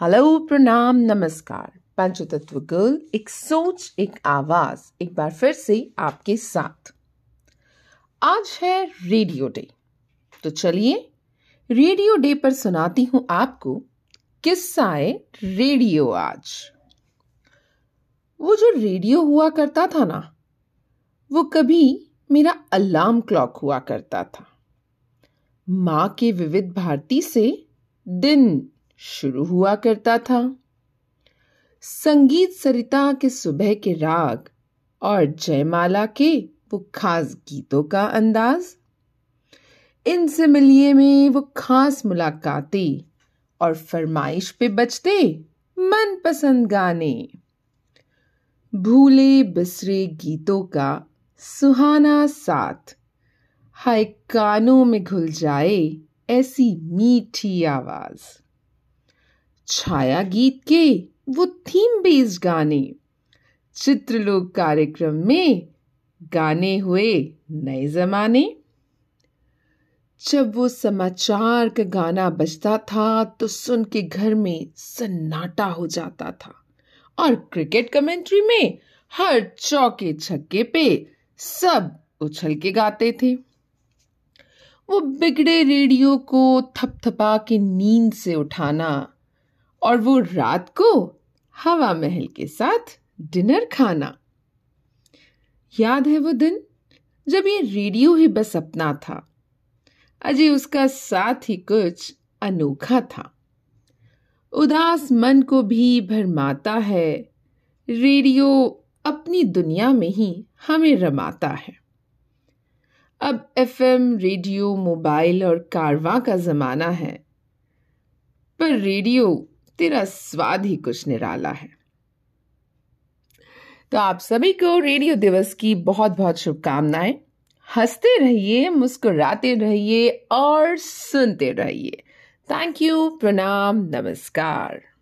Hello प्रणाम नमस्कार पंचतत्व गर्ल एक सोच एक आवाज़ एक बार फिर से आपके साथ आज है रेडियो डे तो चलिए रेडियो डे पर सुनाती हूँ आपको किस्सा है रेडियो आज वो जो रेडियो हुआ करता था ना वो कभी मेरा अलार्म क्लॉक हुआ करता था माँ के विविध भारती से दिन शुरू हुआ करता था। संगीत सरिता के सुबह के राग और जयमाला के वो खास गीतों का अंदाज। इनसे मिलिए में वो खास मुलाकातें और फरमाइश पे बजते मनपसंद गाने। भूले बिसरे गीतों का सुहाना साथ, हाय कानों में घुल जाए ऐसी मीठी आवाज़। छाया गीत के वो थीम बेस्ड गाने। चित्रलोक कार्यक्रम में गाने हुए नए जमाने। जब वो समाचार का गाना बजता था तो सुन के घर में सन्नाटा हो जाता था। और क्रिकेट कमेंट्री में हर चौके छक्के पे सब उछल के गाते थे। वो बिगड़े रेडियो को थपथपा के नींद से उठाना और वो रात को हवा महल के साथ डिनर खाना। याद है वो दिन जब ये रेडियो ही बस अपना था। अजय उसका साथ ही कुछ अनोखा था। उदास मन को भी भरमाता है। रेडियो अपनी दुनिया में ही हमें रमाता है। अब एफएम, रेडियो, मोबाइल और कारवा का जमाना है। पर रेडियो तेरा स्वाद ही कुछ निराला है। तो आप सभी को रेडियो दिवस की बहुत बहुत शुभकामनाएँ। हँसते रहिए, मुस्कुराते रहिए और सुनते रहिए। थैंक यू प्रणाम, नमस्कार।